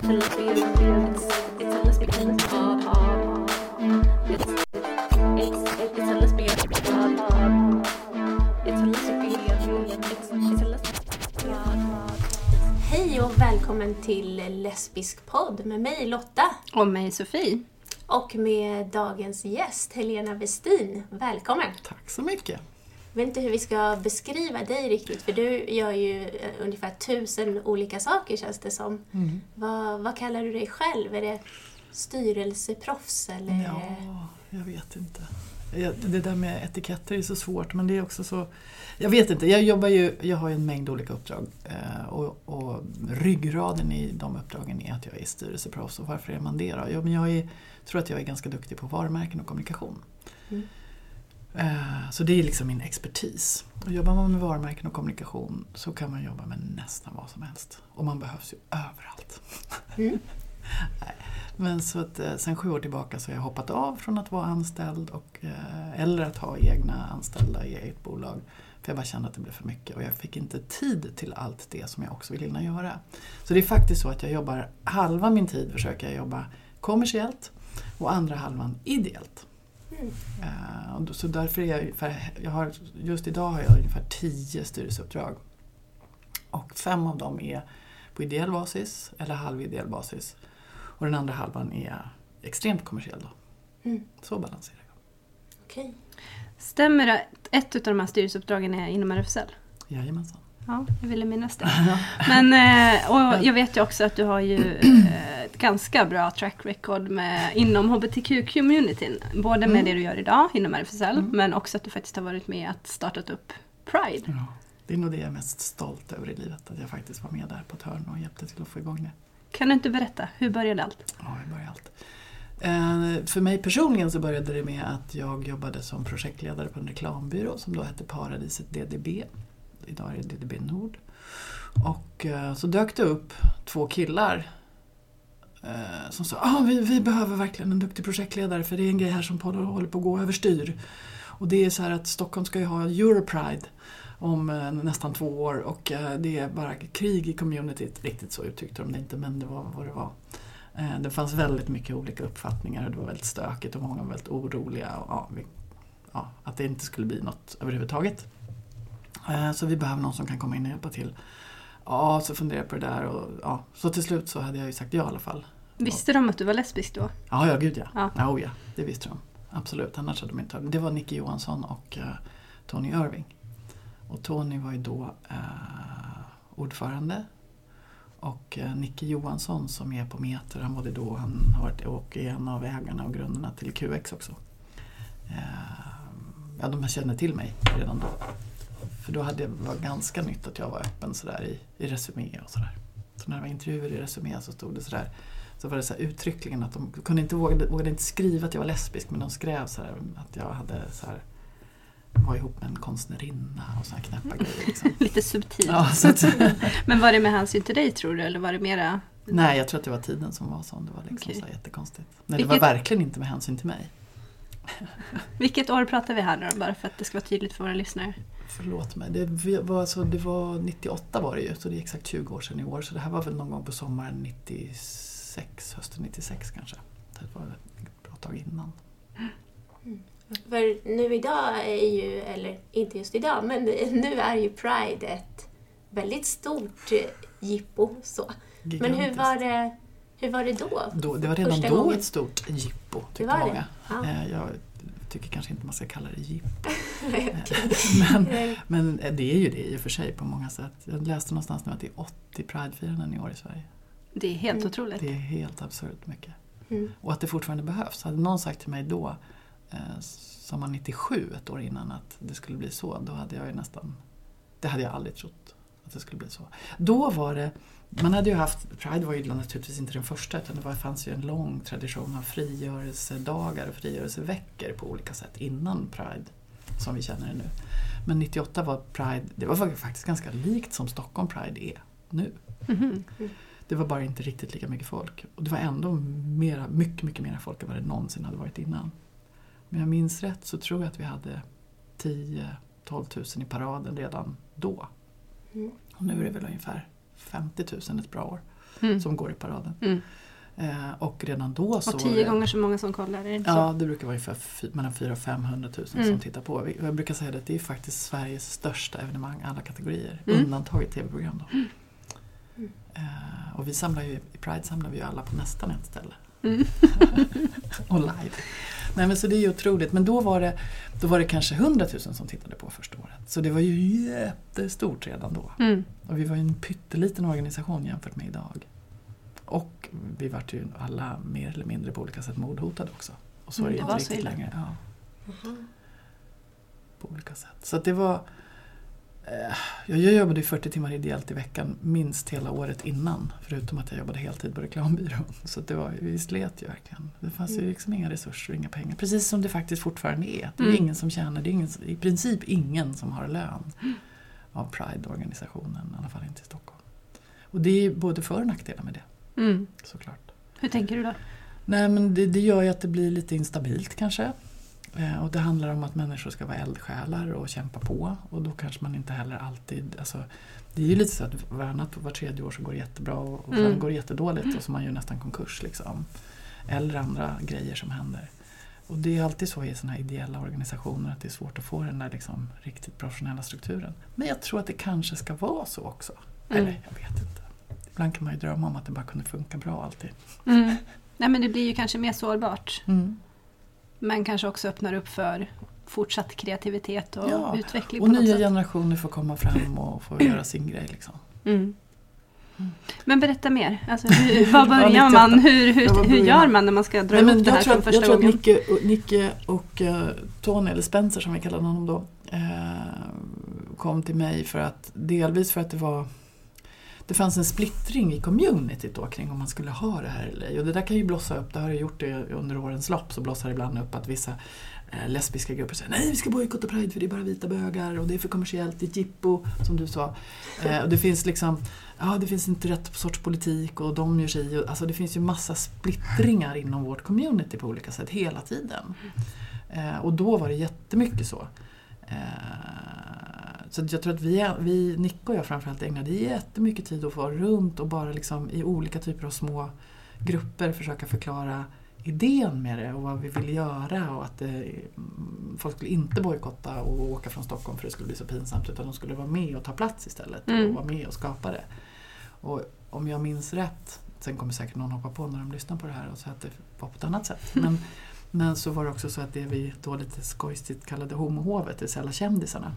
Hej och välkommen till Lesbisk podd med mig Lotta Och mig Sofie. och med dagens gäst Helena Westin. Välkommen! Tack så mycket. Jag vet inte hur vi ska beskriva dig riktigt för du gör ju eh, ungefär tusen olika saker känns det som. Mm. Vad, vad kallar du dig själv? Är det styrelseproffs eller? Ja, jag vet inte. Jag- Det där med etiketter är så svårt men det är också så... Jag vet inte, jag jobbar ju, jag har ju en mängd olika uppdrag eh, och, och ryggraden i de uppdragen är att jag är styrelseproffs och varför är man det då? Ja, men jag är, tror att jag är ganska duktig på varumärken och kommunikation. Mm. Eh, Så det är liksom min expertis. Och jobbar man med varumärken och kommunikation så kan man jobba med nästan vad som helst. Och man behövs ju överallt. Mm. Men så att eh, sen sju år tillbaka så har jag hoppat av från att vara anställd och, eh, eller att ha egna anställda i eget bolag. För jag bara kände att det blev för mycket och jag fick inte tid till allt det som jag också vill hinna göra. Så det är faktiskt så att jag jobbar, halva min tid försöker jag jobba kommersiellt och andra halvan ideellt. Mm. Så därför är jag ungefär, jag har, just idag har jag ungefär tio styrelseuppdrag. Och fem av dem är på ideell basis eller halvideell basis. Och den andra halvan är extremt kommersiell. Då. Mm. Så balanserar jag. Okej. Stämmer det att ett av de här styrelseuppdragen är inom RFSL? Jajamensan. Ja, jag ville minnas det. Men, eh, och jag vet ju också att du har ju eh, ett ganska bra track record med, inom HBTQ-communityn. Både med Mm. det du gör idag inom RFSL, Mm. men också att du faktiskt har varit med att startat upp Pride. Ja, det är nog det jag är mest stolt över i livet. Att jag faktiskt var med där på ett hörn och hjälpte till att få igång det. Kan du inte berätta, hur började allt? Ja, det började allt. Eh, För mig personligen så började det med att jag jobbade som projektledare på en reklambyrå som då hette Paradiset DDB. Idag är det DDB Nord. Och eh, så dök det upp två killar eh, som sa ah, vi, vi behöver verkligen en duktig projektledare för det är en grej här som håller håller på att gå överstyr. Och det är så här att Stockholm ska ju ha Europride om eh, nästan två år och eh, det är bara krig i communityt. Riktigt så uttryckte de det inte men det var vad det var. Eh, Det fanns väldigt mycket olika uppfattningar och det var väldigt stökigt och många var väldigt oroliga. Och, ja, vi, ja, att det inte skulle bli något överhuvudtaget. Eh, Så vi behöver någon som kan komma in och hjälpa till. Ja, så funderade jag på det där och ja, så till slut så hade jag ju sagt ja i alla fall. Visste de att du var lesbisk då? Ja, ja gud ja. Ja. Ja, oh, ja det visste de. Absolut, annars hade de inte Det var Nicky Johansson och eh, Tony Irving. Och Tony var ju då eh, ordförande. Och eh, Nicky Johansson som är på Meter, han var det då, han har varit och är en av ägarna och grundarna till QX också. Eh, ja, de kände till mig redan då. För då hade det var ganska nytt att jag var öppen sådär i, i Resumé och sådär. Så när det var intervjuer i Resumé så stod det sådär så var det så här uttryckligen att de kunde inte, vågade, vågade inte skriva att jag var lesbisk men de skrev så här att jag hade så här, var ihop med en konstnärinna och här knäppa grejer. Liksom. Lite subtilt. Ja, Men var det med hänsyn till dig tror du, eller var det mera... nej, jag tror att det var tiden som var sån. Det var liksom Okej. så jättekonstigt. Nej, det Vilket- var verkligen inte med hänsyn till mig. Vilket år pratar vi här nu då, bara för att det ska vara tydligt för våra lyssnare? Förlåt mig. Det var, alltså, det var 98 var det ju, så det är exakt 20 år sedan i år. Så det här var väl någon gång på sommaren 96, hösten 96 kanske. Så det var ett bra tag innan. För nu idag är ju, eller inte just idag, men nu är ju Pride ett väldigt stort jippo. Så. Men hur var det, hur var det då? Då, det var redan Första då gången. ett stort jippo, tyckte var det? många. Ja. Eh, Jag tycker kanske inte man ska kalla det jippo. Nej, men, men det är ju det i och för sig på många sätt. Jag läste någonstans nu att det är 80 Pridefiranden i år i Sverige. Det är helt Mm. otroligt. Det är helt absurt mycket. Mm. Och att det fortfarande behövs. Hade någon sagt till mig då, eh, som var 97, ett år innan, att det skulle bli så, då hade jag ju nästan... Det hade jag aldrig trott att det skulle bli så. Då var det... Man hade ju haft... Pride var ju naturligtvis inte den första, utan det var, fanns ju en lång tradition av frigörelsedagar och frigörelseveckor på olika sätt innan Pride, som vi känner det nu. Men 98 var Pride, det var faktiskt ganska likt som Stockholm Pride är nu. Mhm. Det var bara inte riktigt lika mycket folk. Och det var ändå mera, mycket, mycket mer folk än vad det någonsin hade varit innan. Om jag minns rätt så tror jag att vi hade 10-12 000 i paraden redan då. Mm. Och nu är det väl ungefär 50 000 ett bra år. Mm. som går i paraden. Mm. Eh, och redan då så Och tio gånger så många som kollar, det Ja, det brukar vara ungefär mellan 400 och 500 000 som Mm. tittar på. Jag brukar säga att det är faktiskt Sveriges största evenemang, alla kategorier. Mm. Undantaget tv-program då. Mm. Eh, och vi samlar ju, i Pride samlar vi ju alla på nästan ett ställe. Mm. och live. Nej men så det är ju otroligt. Men då var det, då var det kanske 100 000 som tittade på första året. Så det var ju jättestort redan då. Mm. Och vi var ju en pytteliten organisation jämfört med idag. Och vi vart ju alla mer eller mindre på olika sätt mordhotade också. Och så Mm, är det det inte var så riktigt illa. längre. Ja, Mhm. på olika sätt. Så att det var... Eh, jag jobbade ju 40 timmar ideellt i veckan minst hela året innan. Förutom att jag jobbade heltid på reklambyrån. Så det var, vi slet ju verkligen. Det fanns ju Mm. liksom inga resurser och inga pengar. Precis som det faktiskt fortfarande är. Det är Mm. ingen som tjänar, det är ingen, i princip ingen som har lön av Pride-organisationen. I alla fall inte i Stockholm. Och det är både för och nackdelar med det Mm. såklart. Hur tänker du då? Nej men det, det gör ju att det blir lite instabilt kanske. Eh, och det handlar om att människor ska vara eldsjälar och kämpa på. Och då kanske man inte heller alltid... Alltså, det är ju lite så att varannat var tredje år så går det jättebra och, och sen Mm. går det jättedåligt och så man gör nästan konkurs. Liksom. Eller andra grejer som händer. Och det är alltid så i sådana här ideella organisationer att det är svårt att få den där liksom, riktigt professionella strukturen. Men jag tror att det kanske ska vara så också. Mm. Eller jag vet inte. Ibland kan man ju drömma om att det bara kunde funka bra alltid. Mm. Nej men det blir ju kanske mer sårbart. Mm. Men kanske också öppnar upp för fortsatt kreativitet och Ja, utveckling Och nya sätt. generationer får komma fram och få göra sin grej. Liksom. Mm. Mm. Men berätta mer. Alltså, hur, vad Ja, börjar 98. man? Hur, hur, Ja, hur gör man? när man ska dra Nej, ihop det här tror från att, första jag tror att gången? Nicke, och, Nicke och eh, Tony, eller Spencer som vi kallade honom då, eh, kom till mig för att delvis för att det var det fanns en splittring i communityt då kring om man skulle ha det här eller ej. Och det där kan ju blossa upp, det har det gjort det under årens lopp, så blossar det ibland upp att vissa eh, lesbiska grupper säger nej vi ska bojkotta Pride för det är bara vita bögar och det är för kommersiellt, det är ett jippo som du sa. Eh, och det finns liksom, ja det finns inte rätt sorts politik och de gör sig alltså det finns ju massa splittringar inom vårt community på olika sätt hela tiden. Eh, och då var det jättemycket så. Eh, så jag tror att vi, vi, Nick och jag framförallt ägnade jättemycket tid att få runt och bara liksom i olika typer av små grupper försöka förklara idén med det och vad vi vill göra och att det, mm, folk skulle inte bojkotta och åka från Stockholm för det skulle bli så pinsamt utan de skulle vara med och ta plats istället Mm. och vara med och skapa det. Och om jag minns rätt, sen kommer säkert någon hoppa på när de lyssnar på det här och säga att det var på ett annat sätt. Men, men så var det också så att det vi då lite skojsigt kallade homohovet, det vill säga alla kändisarna.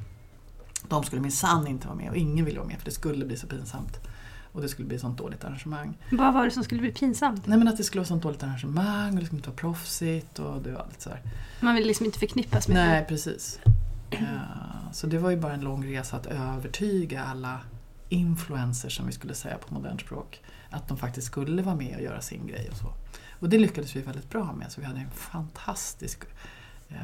De skulle minsann inte vara med och ingen ville vara med för det skulle bli så pinsamt. Och det skulle bli ett sånt dåligt arrangemang. Vad var det som skulle bli pinsamt? Nej men att det skulle vara ett sånt dåligt arrangemang och det skulle inte vara proffsigt och det var lite sådär. Man vill liksom inte förknippas med Nej precis. Eh, Så det var ju bara en lång resa att övertyga alla influencers som vi skulle säga på modernt språk. Att de faktiskt skulle vara med och göra sin grej och så. Och det lyckades vi väldigt bra med så vi hade en fantastisk eh,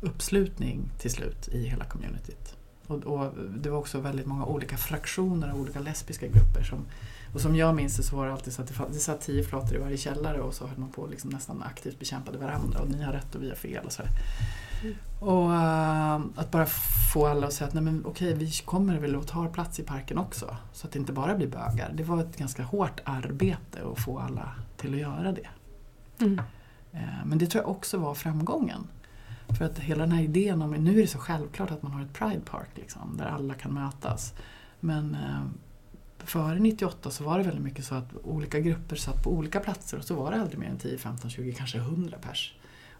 uppslutning till slut i hela communityt. Och, och det var också väldigt många olika fraktioner av olika lesbiska grupper. Som, och som jag minns det så var det alltid så att det, fann- det satt tio flator i varje källare och så höll man på liksom nästan aktivt bekämpade varandra och ni har rätt och vi har fel och så. Och eh, att bara få alla att säga att nej men okej vi kommer väl och tar plats i parken också. Så att det inte bara blir bögar. Det var ett ganska hårt arbete att få alla till att göra det. Mm. Eh, Men det tror jag också var framgången. För att hela den här idén om, nu är det så självklart att man har ett Pride Park liksom, där alla kan mötas. Men eh, före 98 så var det väldigt mycket så att olika grupper satt på olika platser och så var det aldrig mer än 10, 15, 20, kanske 100 pers.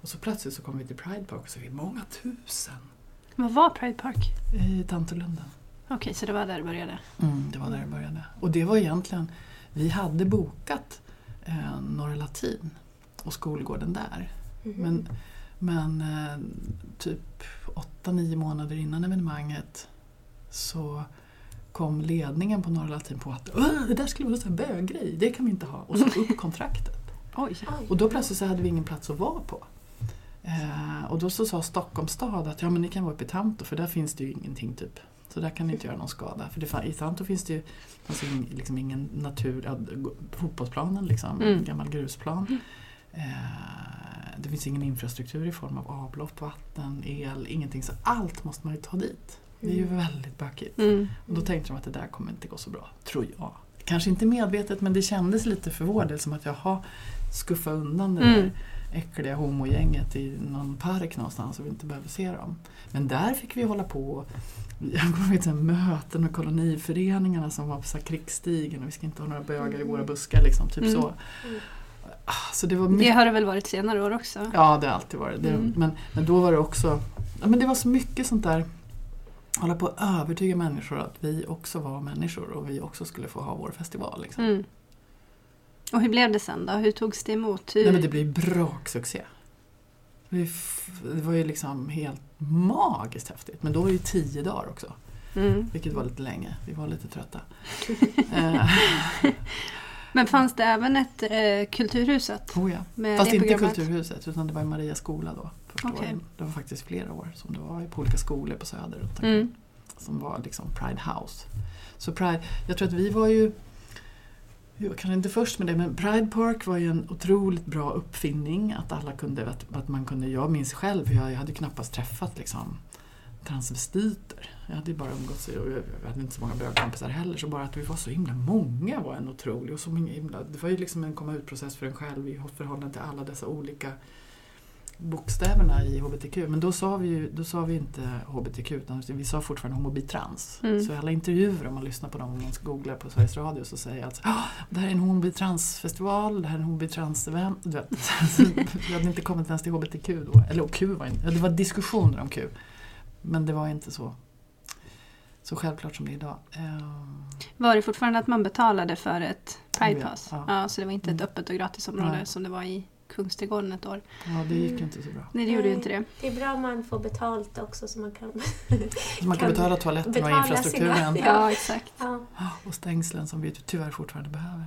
Och så plötsligt så kom vi till Pride Park och så är vi många tusen Vad var Pride Park? i Tantolunden. Okej, så det var där det började. Mm, det var där det började. Och det var egentligen, vi hade bokat eh, Norra Latin och skolgården där. Mhm. Men, men eh, typ 8-9 månader innan evenemanget så kom ledningen på Norra Latin på att "Åh, det där skulle vara en böggrej, det kan vi inte ha. Och så upp kontraktet. Oj. Oj. Och då plötsligt så hade vi ingen plats att vara på. Eh, och då så sa Stockholms stad att ja, men ni kan vara uppe i Tanto för där finns det ju ingenting typ. Så där kan ni inte göra någon skada. För det, i Tanto finns det ju alltså, liksom ingen natur, fotbollsplanen liksom, Mm. en gammal grusplan. Eh, det finns ingen infrastruktur i form av avlopp, vatten, el, ingenting. Så allt måste man ju ta dit. Det är ju Mm. väldigt bökigt. Mm. Och då tänkte de att det där kommer inte gå så bra, tror jag. kanske inte medvetet men det kändes lite för vår del som att jag skuffa undan det Mm. där äckliga homogänget i någon park någonstans och vi inte behöver se dem. Men där fick vi hålla på. Jag kommer ihåg möten med koloniföreningarna som var på så krigsstigen och vi ska inte ha några bögar i våra buskar. Liksom, typ Mm. så. Mm. Ah, så det var Det mycket har det väl varit senare år också? Ja, det har alltid varit det. Mm. Men, men då var det också, ja, men det var så mycket sånt där, hålla på att övertyga människor att vi också var människor och vi också skulle få ha vår festival. Liksom. Mm. Och hur blev det sen då? Hur togs det emot? Hur... Nej, men det blev braksuccé. Det, var ju liksom helt magiskt häftigt. Men då var det ju tio dagar också, mm. vilket var lite länge. Vi var lite trötta. Eh, Men fanns det även ett eh, Kulturhuset? oh ja. Fast inte programmet? Kulturhuset, utan det var i Maria skola då. Åren. Det var faktiskt flera år som det var på olika skolor på Söder runt. Mm. som var liksom Pride House. Så Pride, jag tror att vi var ju, jag var kanske inte först med det, men Pride Park var ju en otroligt bra uppfinning. Att alla kunde, att, att man kunde, jag minns själv, hur jag, jag hade knappast träffat liksom transvestiter. Jag hade ju bara umgåtts, och jag hade inte så många bögkompisar heller, så bara att vi var så himla många var en otrolig, och så himla, det var ju liksom en komma ut-process för en själv i förhållande till alla dessa olika bokstäverna i HBTQ. Men då sa vi ju då sa vi inte HBTQ utan vi sa fortfarande homobitrans. Mm. Så i alla intervjuer om man lyssnar på dem, om man googlar på Sveriges Radio så säger jag alltså "Ah, det här är en homobitransfestival, det här är en homobitrans-event. Du vet. Så Vi hade inte kommit ens till HBTQ då. Eller och Q var inte, det var diskussioner om Q. Men det var inte så, så självklart som det är idag. Ehm, Var det fortfarande att man betalade för ett Pride Ja, ja. Ja, så det var inte ett Mm. öppet och gratisområde Nej. som det var i Kungsträdgården ett år? ja, det gick inte så bra. Nej, det gjorde ju inte det. Det är bra om man får betalt också så man kan... Så man kan Kan betala toaletten och betala infrastrukturen. sina- Ja, exakt. Ja. Och stängslen som vi tyvärr fortfarande behöver.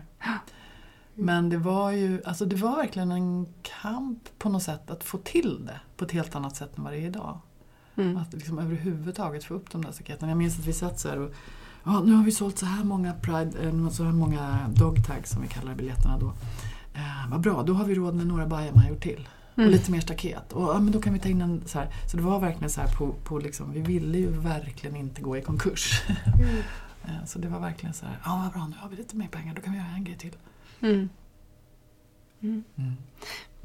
Men det var ju, alltså det var verkligen en kamp på något sätt att få till det på ett helt annat sätt än vad det är idag. Mm. Att liksom överhuvudtaget få upp de där staketen. Jag minns att vi satt så här och ja, nu har vi sålt så här många Pride, eh, så här många dogtags som vi kallar biljetterna då. Eh, vad bra, då har vi råd med några bajamajor till. Och Mm. lite mer staket. Och ja, men då kan vi ta in en så här. Så det var verkligen så här på, på liksom, vi ville ju verkligen inte gå i konkurs. Mm. Eh, Så det var verkligen så här, ja vad bra, nu har vi lite mer pengar, då kan vi göra en grej till. Mm. Mm.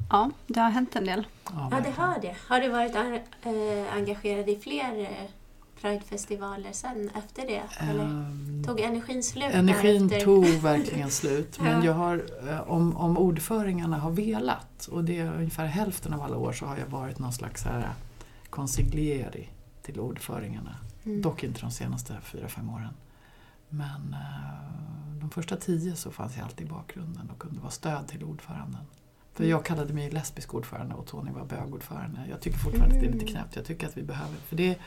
Ja, det har hänt en del. Ja, det verkligen. har det. Har du varit eh, engagerad i fler eh, Pridefestivaler sen efter det? Eller Ehm, tog energin slut Energin därefter? tog verkligen slut. Men Ja. jag har, eh, om, om ordföringarna har velat, och det är ungefär hälften av alla år, så har jag varit någon slags här consiglieri till ordföringarna. Mm. Dock inte de senaste fyra, fem åren. Men eh, de första tio så fanns jag alltid i bakgrunden och kunde vara stöd till ordföranden. För jag kallade mig lesbisk ordförande och Tony var bögordförande. Jag tycker fortfarande att det är lite Mm. knäppt. Jag tycker att vi behöver... För det,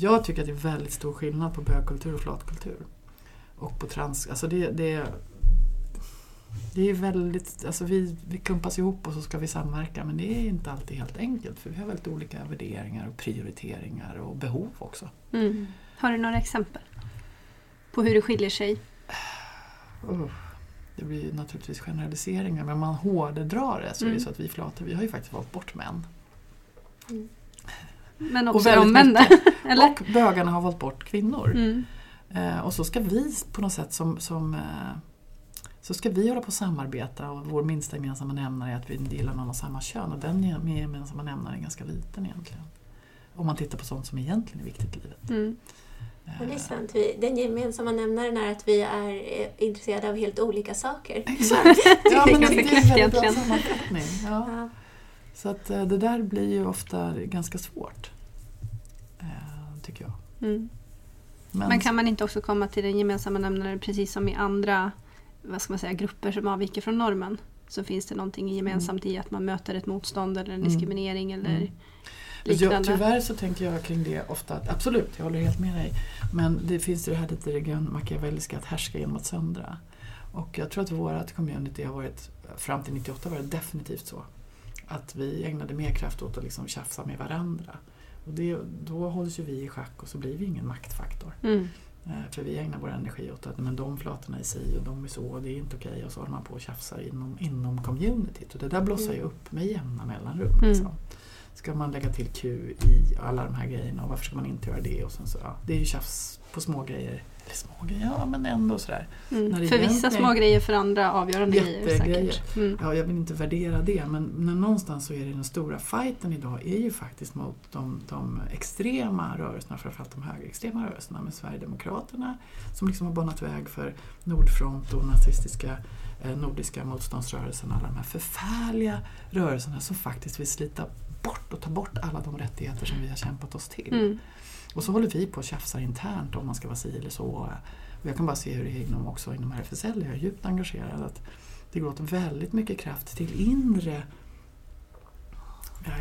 jag tycker att det är väldigt stor skillnad på bögkultur och flatkultur. Och på trans... Alltså det, det, det är väldigt... Alltså vi, vi klumpas ihop och så ska vi samverka men det är inte alltid helt enkelt för vi har väldigt olika värderingar och prioriteringar och behov också. Mm. Har du några exempel på hur det skiljer sig? Uff, Det blir naturligtvis generaliseringar men om man hårdedrar det så är det Mm. så att vi flator, vi har ju faktiskt valt bort män. Men Och också väldigt omvända. Eller? Och bögarna har valt bort kvinnor. Mm. Eh, och så ska vi på något sätt som, som eh, så ska vi hålla på och samarbeta och vår minsta gemensamma nämnare är att vi inte gillar någon av samma kön och den gemensamma nämnaren är ganska liten egentligen. Om man tittar på sånt som egentligen är viktigt i livet. Mm. Ja, det är sant. Vi, den gemensamma nämnaren är att vi är eh, intresserade av helt olika saker. Exakt! Ja, men det, är en väldigt bra sammanfattning. Ja. Ja. Så att eh, det där blir ju ofta ganska svårt. eh, Tycker jag. Mm. Men, Men kan man inte också komma till den gemensamma nämnaren precis som i andra vad ska man säga, grupper som avviker från normen? Så finns det någonting gemensamt i att man möter ett motstånd eller en Mm. diskriminering eller Mm. Jag, liknande. tyvärr så tänker jag kring det ofta att absolut, jag håller helt med dig. Men det finns ju det här lite grön machiavelliska att härska genom att söndra. Och jag tror att vårt community har varit, fram till 98 var det definitivt så. Att vi ägnade mer kraft åt att liksom tjafsa med varandra. Och det, då hålls ju vi i schack och så blir vi ingen maktfaktor. Mm. Eh, För vi ägnar vår energi åt att men de flatorna är si och de är så och det är inte okej. Och så håller man på och tjafsar inom, inom communityt. Och det där blossar ju upp med jämna mellanrum. Mm. Liksom. ska man lägga till Q i alla de här grejerna och varför ska man inte göra det? Och sen så, ja, det är ju tjafs på små grejer. Eller små grejer, ja men ändå sådär. Mm. För vissa små grejer, för andra avgörande grejer säkert. Mm. Ja, jag vill inte värdera det men, men någonstans så är det den stora fighten idag är ju faktiskt mot de, de extrema rörelserna, framförallt de högerextrema rörelserna med Sverigedemokraterna som liksom har banat väg för Nordfront och nazistiska eh, nordiska motståndsrörelsen, alla de här förfärliga rörelserna som faktiskt vill slita bort och ta bort alla de rättigheter som vi har kämpat oss till. Mm. Och så håller vi på och tjafsar internt om man ska vara si eller så. Och jag kan bara se hur det är inom, också inom RFSL, jag är djupt engagerad. Att det går åt väldigt mycket kraft till inre,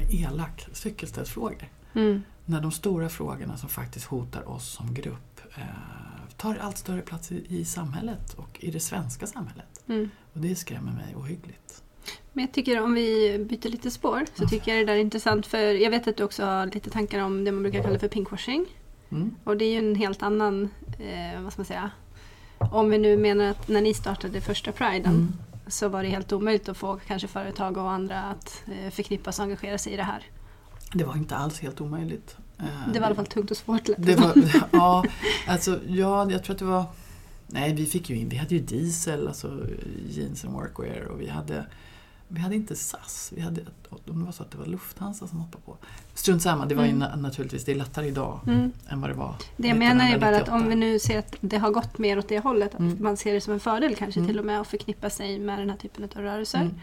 elak, cykelställsfrågor. Mm. När de stora frågorna som faktiskt hotar oss som grupp eh, tar allt större plats i, i samhället och i det svenska samhället. Mm. Och det skrämmer mig ohyggligt. Men jag tycker om vi byter lite spår så tycker jag det där är intressant för jag vet att du också har lite tankar om det man brukar kalla för pinkwashing. Mm. Och det är ju en helt annan, eh, vad ska man säga, om vi nu menar att när ni startade första priden Mm. så var det helt omöjligt att få kanske företag och andra att eh, förknippas och engagera sig i det här. Det var inte alls helt omöjligt. Eh, Det var i alla fall tungt och svårt. Det var, ja, alltså, ja, jag tror att det var... Nej, vi fick ju in, vi hade ju diesel, alltså jeans and workwear och vi hade, vi hade inte SAS. Vi hade, om det var så att det var Lufthansa som hoppade på. Strunt samma, det var ju Mm. na- naturligtvis, det är lättare idag Mm. än vad det var Det jag menar är bara att om 1998. vi nu ser att det har gått mer åt det hållet, att Mm. man ser det som en fördel kanske Mm. till och med att förknippa sig med den här typen av rörelser. Mm.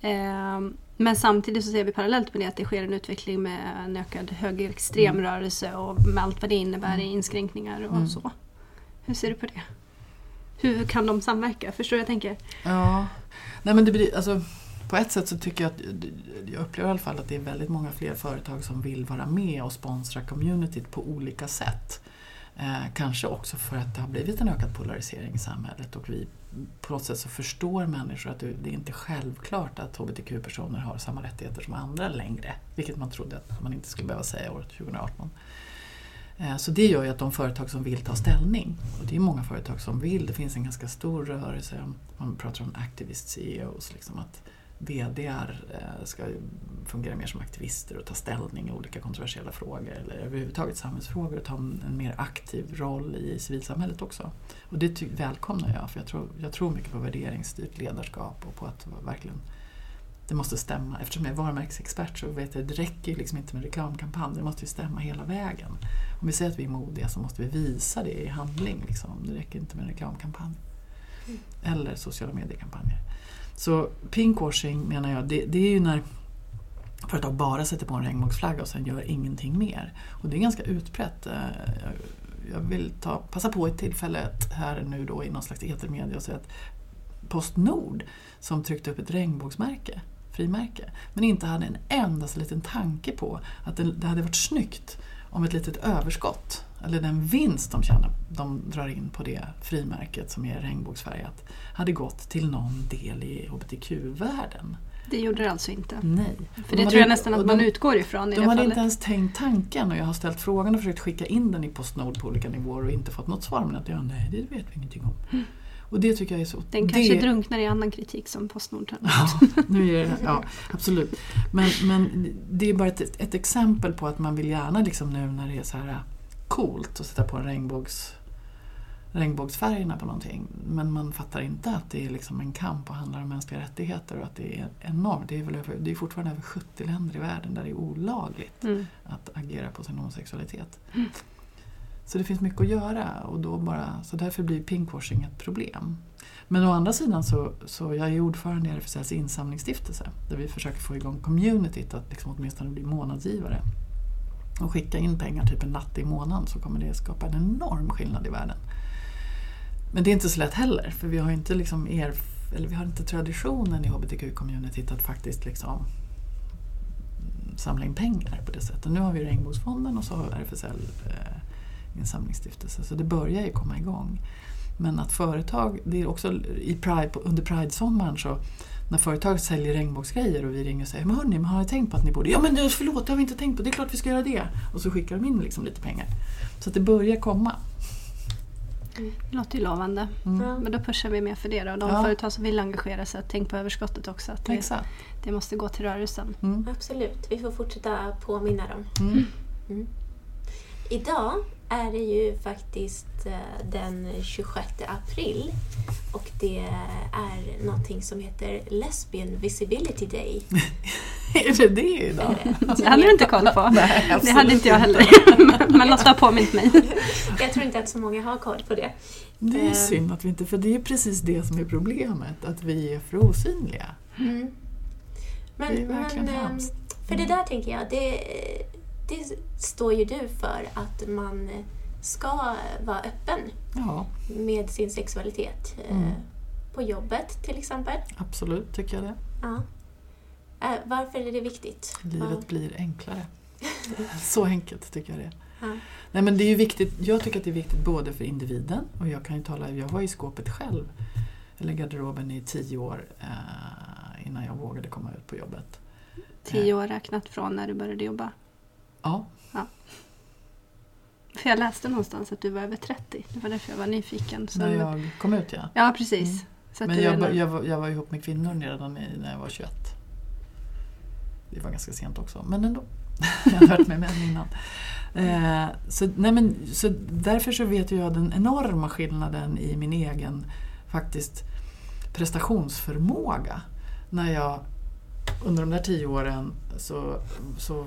Ehm, Men samtidigt så ser vi parallellt med det att det sker en utveckling med en ökad högerextrem Mm. rörelse och med allt vad det innebär i inskränkningar och så. Hur ser du på det? Hur kan de samverka? Förstår du vad jag tänker? Ja, nej men det blir, alltså, på ett sätt så tycker jag att, jag upplever i alla fall att det är väldigt många fler företag som vill vara med och sponsra communityt på olika sätt. Eh, kanske också för att det har blivit en ökad polarisering i samhället och vi på något sätt så förstår människor att det inte är inte självklart att hbtq-personer har samma rättigheter som andra längre. Vilket man trodde att man inte skulle behöva säga året 2018. Eh, så det gör ju att de företag som vill ta ställning, och det är många företag som vill, det finns en ganska stor rörelse, man pratar om activist CEOs, liksom att VDR eh, ska fungera mer som aktivister och ta ställning i olika kontroversiella frågor eller överhuvudtaget samhällsfrågor och ta en, en mer aktiv roll i civilsamhället också. Och det välkomnar jag för jag tror, jag tror mycket på värderingsstyrt ledarskap och på att verkligen det måste stämma. Eftersom jag är varumärkesexpert så vet jag att det räcker liksom inte med reklamkampanj. Det måste ju stämma hela vägen. Om vi säger att vi är modiga så måste vi visa det i handling. Liksom. Det räcker inte med en reklamkampanj. Eller sociala mediekampanjer. Så pinkwashing menar jag, det, det är ju när företag bara sätter på en regnbågsflagga och sen gör ingenting mer. Och det är ganska utbrett. Eh, jag vill ta, passa på ett tillfället här nu då i någon slags etermedia och säga att Postnord som tryckte upp ett regnbågsmärke, frimärke, men inte hade en endaste liten tanke på att det hade varit snyggt om ett litet överskott, eller den vinst de, tjänar, de drar in på det frimärket som är regnbågsfärgat, hade gått till någon del i hbtq-världen. Det gjorde det alltså inte. Nej. För De det hade- tror jag nästan att man de- utgår ifrån i de det hade fallet. inte ens tänkt tanken och jag har ställt frågan och försökt skicka in den i Postnord på olika nivåer och inte fått något svar. Men att ja, nej, det vet vi ingenting om. Och det tycker jag är så... Mm. Den kanske det, drunknar i annan kritik som Postnord. Ja, nu är det, ja, absolut. Men, men det är bara ett, ett exempel på att man vill gärna liksom nu när det är så här coolt att sätta på regnbågs, regnbågsfärgerna på någonting. Men man fattar inte att det är liksom en kamp och handlar om mänskliga rättigheter och att det är enormt. Det är, väl över, det är fortfarande över 70 länder i världen där det är olagligt Mm. att agera på sin homosexualitet. Så det finns mycket att göra och då bara, så därför blir pinkwashing ett problem. Men å andra sidan så, så jag är ordförande i RFSLs insamlingsstiftelse där vi försöker få igång communityt att liksom åtminstone bli månadsgivare. Och skicka in pengar typ en natt i månaden så kommer det skapa en enorm skillnad i världen. Men det är inte så lätt heller för vi har inte, liksom erf- eller vi har inte traditionen i hbtq-communityt att faktiskt liksom samla in pengar på det sättet. Nu har vi Regnbågsfonden och så har RFSL eh, insamlingsstiftelse så det börjar ju komma igång. Men att företag, det är också i Pride, under Pride-sommaren så när företag säljer regnbågsgrejer och vi ringer och säger men hörni, men har ni tänkt på att ni borde? Ja men förlåt, det har vi inte tänkt på, det är klart vi ska göra det. Och så skickar de in liksom lite pengar. Så att det börjar komma. Det låter ju lovande. Mm. Men då pushar vi mer för det då. De Ja. företag som vill engagera sig, tänk på överskottet också. Att det, Exakt. det måste gå till rörelsen. Mm. Absolut, vi får fortsätta påminna dem. Mm. Idag är det ju faktiskt eh, den 26 april och det är någonting som heter Lesbian Visibility Day. Är det det idag? Det hade du inte koll på. Nej, det hade inte jag heller. Men Lotta har påmint mig. Jag tror inte att så många har koll på det. Det är Eh. synd att vi inte, för det är precis det som är problemet, att vi är för osynliga. Men, Det är verkligen men, ehm, hemskt. För det där tänker jag, det, det står ju du för att man ska vara öppen Ja, med sin sexualitet. eh, Mm. På jobbet till exempel. absolut tycker jag det. Ja. Eh, Varför är det viktigt? Livet blir enklare. Så enkelt tycker jag det är. Ja. Nej, men det är ju viktigt, jag tycker att det är viktigt både för individen och jag kan ju tala, jag var i skåpet själv, eller garderoben i tio år eh, innan jag vågade komma ut på jobbet. Tio år räknat från när du började jobba. Ja, För jag läste någonstans att du var över 30. Det var därför jag var nyfiken. Så när jag kom ut ja. Ja, precis. Så att Men jag, när- jag, var- jag var ihop med kvinnor redan när jag var 21. Det var ganska sent också, men ändå. jag hade varit med män innan. Eh, så, nej men, så därför så vet jag den enorma skillnaden i min egen faktiskt prestationsförmåga. När jag under de där tio åren så, så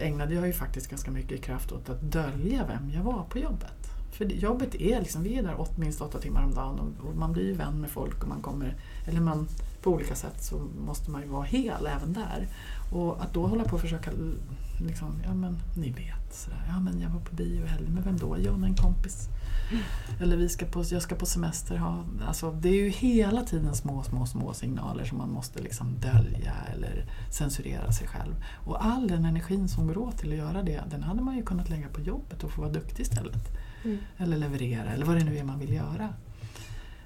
ägnade jag ju faktiskt ganska mycket kraft åt att dölja vem jag var på jobbet. För jobbet är liksom, vi är där åt, minst åtta timmar om dagen och, och man blir ju vän med folk och man kommer, eller man på olika sätt så måste man ju vara hel även där. Och att då hålla på och försöka, liksom, ja men ni vet, sådär, ja men jag var på bio i helgen, men vem då? Ja med en kompis. Eller vi ska på, jag ska på semester. Ha, alltså, det är ju hela tiden små, små, små signaler som man måste liksom dölja eller censurera sig själv. Och all den energin som går åt till att göra det, den hade man ju kunnat lägga på jobbet och få vara duktig istället. Mm. Eller leverera, eller vad det nu är man vill göra.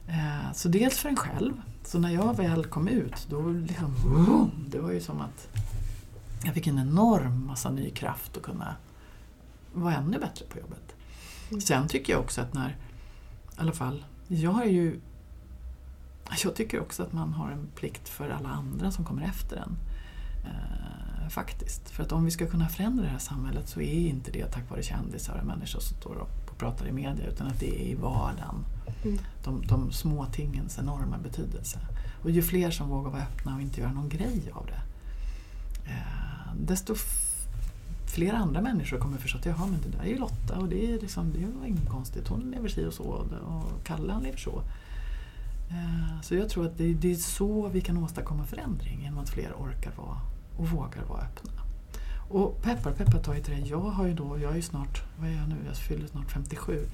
Eh, så dels för en själv. Så när jag väl kom ut, då liksom, vroom, det var ju som att jag fick en enorm massa ny kraft att kunna vara ännu bättre på jobbet. Mm. Sen tycker jag också att när, i alla fall, jag har ju jag tycker också att man har en plikt för alla andra som kommer efter en. Eh, faktiskt. För att om vi ska kunna förändra det här samhället så är inte det tack vare kändisar och människor som står och pratar i media utan att det är i vardagen. Mm. De, de små tingens enorma betydelse. Och ju fler som vågar vara öppna och inte göra någon grej av det eh, desto flera fler andra människor kommer förstå att jaha, men det där är ju Lotta och det är, liksom, det var inget konstigt. Hon lever si och så och Kalle han lever så. Eh, så jag tror att det, det är så vi kan åstadkomma förändring genom att fler orkar vara och vågar vara öppna. Och peppar peppar tar ju till det. Jag har ju då, jag är ju snart, vad är jag nu? Jag fyller snart 57.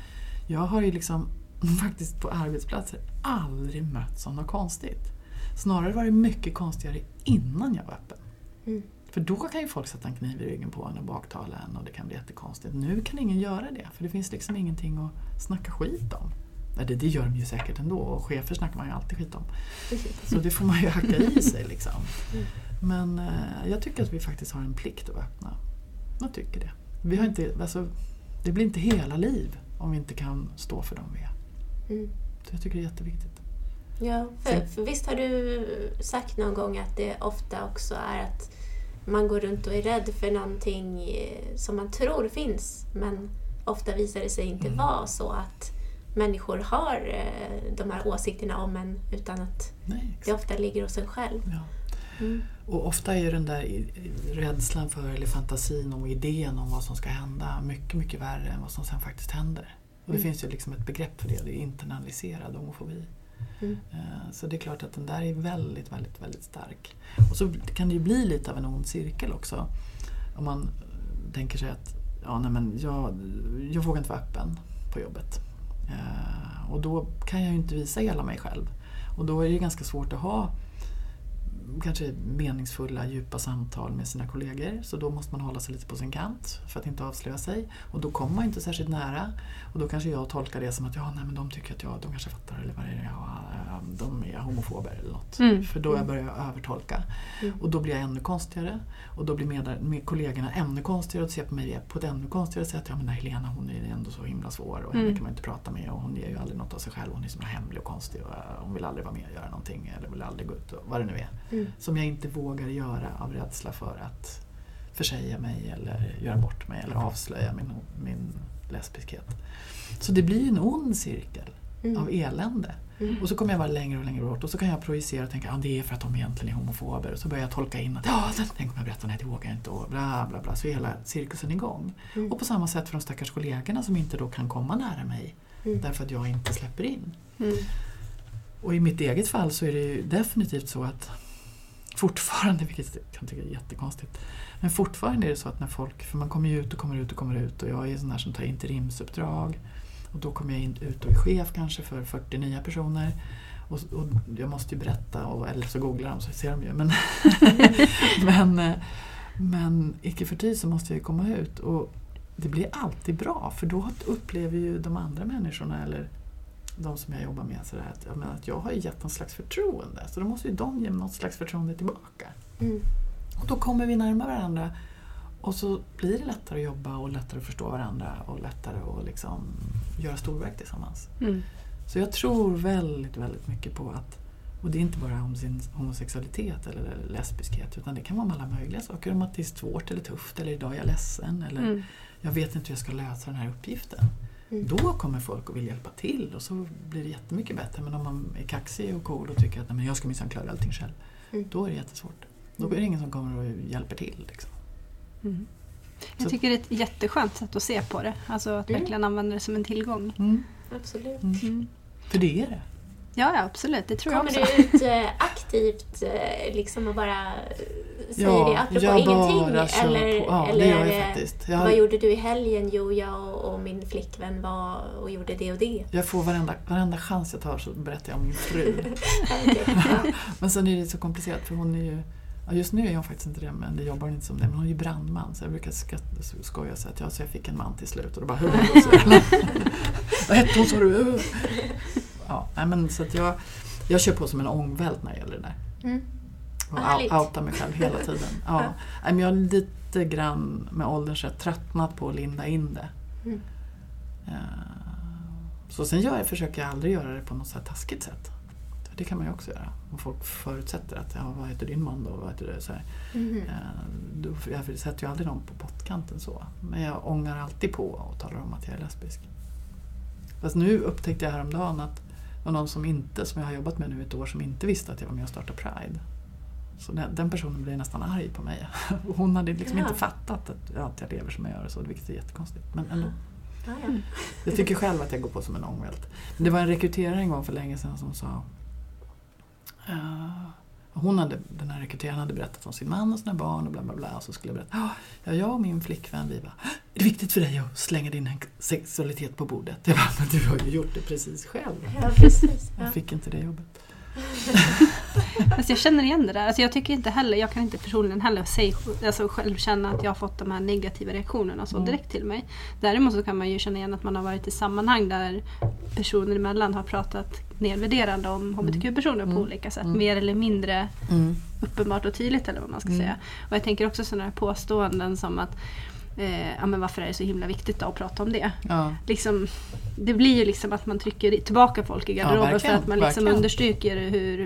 Jag har ju liksom faktiskt på arbetsplatser aldrig mötts av något konstigt. Snarare var det mycket konstigare innan jag var öppen. Mm. För då kan ju folk sätta en kniv i ryggen på en och baktala en och det kan bli jättekonstigt. Nu kan ingen göra det för det finns liksom ingenting att snacka skit om. Nej, det, det gör de ju säkert ändå och chefer snackar man ju alltid skit om. Så det får man ju hacka i sig liksom. Mm. Men eh, jag tycker att vi faktiskt har en plikt att öppna. Jag tycker det. Vi har inte, alltså, det blir inte hela liv om vi inte kan stå för dem vi är. Mm. Så jag tycker det är jätteviktigt. Ja, för, för visst har du sagt någon gång att det ofta också är att man går runt och är rädd för någonting eh, som man tror finns men ofta visar det sig inte Mm. vara så att människor har eh, de här åsikterna om en utan att Nej, det ofta ligger hos en själv. Ja. Mm. Och ofta är ju den där rädslan för, eller fantasin om idén om vad som ska hända mycket, mycket värre än vad som sen faktiskt händer. Och det Mm. finns ju liksom ett begrepp för det, det är internaliserad homofobi. Mm. Eh, så det är klart att den där är väldigt, väldigt, väldigt stark. Och så kan det ju bli lite av en ond cirkel också. Om man eh, tänker sig att ja, nej men jag, jag vågar inte vara öppen på jobbet. Eh, och då kan jag ju inte visa hela mig själv. Och då är det ganska svårt att ha kanske meningsfulla, djupa samtal med sina kollegor. Så då måste man hålla sig lite på sin kant för att inte avslöja sig. Och då kommer man inte särskilt nära. Och då kanske jag tolkar det som att ja, nej, men de tycker att jag, de kanske fattar eller vad det är, ja, de är homofober eller något. Mm. För då börjar jag övertolka. Mm. Och då blir jag ännu konstigare. Och då blir med, med kollegorna ännu konstigare och ser på mig på ett ännu konstigare sätt. Ja men Helena hon är ändå så himla svår och henne Mm. kan man inte prata med och hon ger ju aldrig något av sig själv. Hon är så himla hemlig och konstig och eh, hon vill aldrig vara med och göra någonting eller vill aldrig gå ut och vad det nu är. Mm. Som jag inte vågar göra av rädsla för att försäga mig eller göra bort mig eller avslöja min, min lesbiskhet. Så det blir ju en ond cirkel Mm. av elände. Mm. Och så kommer jag vara längre och längre bort och så kan jag projicera och tänka att ah, det är för att de egentligen är homofober. Och så börjar jag tolka in att ja, tänk om jag berättar, nej det vågar jag inte och bla bla bla. Så är hela cirkusen igång. Mm. Och på samma sätt för de stackars kollegorna som inte då kan komma nära mig Mm. därför att jag inte släpper in. Mm. Och i mitt eget fall så är det ju definitivt så att fortfarande, vilket jag kan tycka är jättekonstigt, men fortfarande är det så att när folk, för man kommer ju ut och kommer ut och kommer ut och jag är sån här som tar interimsuppdrag och då kommer jag in, ut och är chef kanske för 40 nya personer och, och jag måste ju berätta, och, eller så googlar de så ser de ju. Men, men, eh, men icke förty så måste jag ju komma ut och det blir alltid bra för då upplever ju de andra människorna eller de som jag jobbar med sådär att, jag, menar, att jag har gett någon slags förtroende så då måste ju de ge något slags förtroende tillbaka. Mm. Och då kommer vi närmare varandra och så blir det lättare att jobba och lättare att förstå varandra och lättare att liksom göra storverk tillsammans. Mm. Så jag tror väldigt, väldigt mycket på att, och det är inte bara om sin homosexualitet eller lesbiskhet utan det kan vara om alla möjliga saker. Om att det är svårt eller tufft eller idag är jag ledsen eller Mm. jag vet inte hur jag ska lösa den här uppgiften. Mm. Då kommer folk att vilja hjälpa till och så blir det jättemycket bättre. Men om man är kaxig och cool och tycker att Nej, men jag ska minsann klara allting själv. Mm. Då är det jättesvårt. Då är det ingen som kommer och hjälper till. Liksom. Mm. Jag tycker det är ett jätteskönt sätt att se på det. Alltså att Mm. verkligen använda det som en tillgång. Mm. Absolut. Mm. För det är det. Ja, ja, absolut. Det tror jag Kommer också. du ut eh, aktivt eh, liksom och bara eh, säger det apropå jag ingenting? bara kör eller på. Ja, eller det gör jag faktiskt. Jag, Vad har, gjorde du i helgen? Jo, jag och, och min flickvän var och gjorde det och det. jag får varenda, varenda chans jag tar så berättar jag om min fru. Ja. men sen är det så komplicerat för hon är ju Ja, just nu är hon faktiskt inte det, men det jobbar inte som det. Men hon är ju brandman så jag brukar skoja och säga att ja, så jag fick en man till slut. Och då bara Vad hette hon sa du? Ja, nej, men så att jag, jag kör på som en ångvält när det gäller det där. Mm. Och out- outar mig själv hela tiden. Ja. Jag har lite grann med ålderns rätt tröttnat på att linda in det. Mm. Eh, Så sen gör jag, försöker jag aldrig göra det på något så här taskigt sätt. Det kan man ju också göra. Om folk förutsätter att, ja, vad heter din man då? Vad heter det? Så här. Eh, Då, jag sätter ju aldrig någon på pottkanten så. Men jag ångar alltid på och talar om att jag är lesbisk. Fast nu upptäckte jag häromdagen att var någon som inte, som jag har jobbat med nu ett år, som inte visste att jag var med och startade Pride. Så den, den personen blev nästan arg på mig. Och Hon hade liksom Ja. inte fattat att, att jag lever som jag gör, och så, vilket är jättekonstigt. Men ändå. Ja, ja. Jag tycker själv att jag går på som en ångvält. Men Det var en rekryterare en gång för länge sedan som sa eh, hon hade, den här rekryteraren hade berättat om sin man och sina barn och bla bla bla. Och så skulle jag berätta, "Ja, ja, jag och min flickvän vi bara, är det viktigt för dig att slänga din sexualitet på bordet? Jag bara, men du har ju gjort det precis själv. ja, precis. Ja. Jag fick inte det jobbet. Alltså jag känner igen det där. Alltså jag tycker inte heller, jag kan inte personligen heller säg, alltså själv känna att jag har fått de här negativa reaktionerna så Mm. direkt till mig. Däremot så kan man ju känna igen att man har varit i sammanhang där personer emellan har pratat nedvärderande om hbtq-personer på Mm. olika sätt. Mm. Mer eller mindre uppenbart och tydligt eller vad man ska Mm. säga. Och jag tänker också sådana här påståenden som att eh, ja, men varför är det så himla viktigt då att prata om det? Ja. Liksom, det blir ju liksom att man trycker tillbaka folk i garderoben för verkligen, att man liksom verkligen. understryker hur,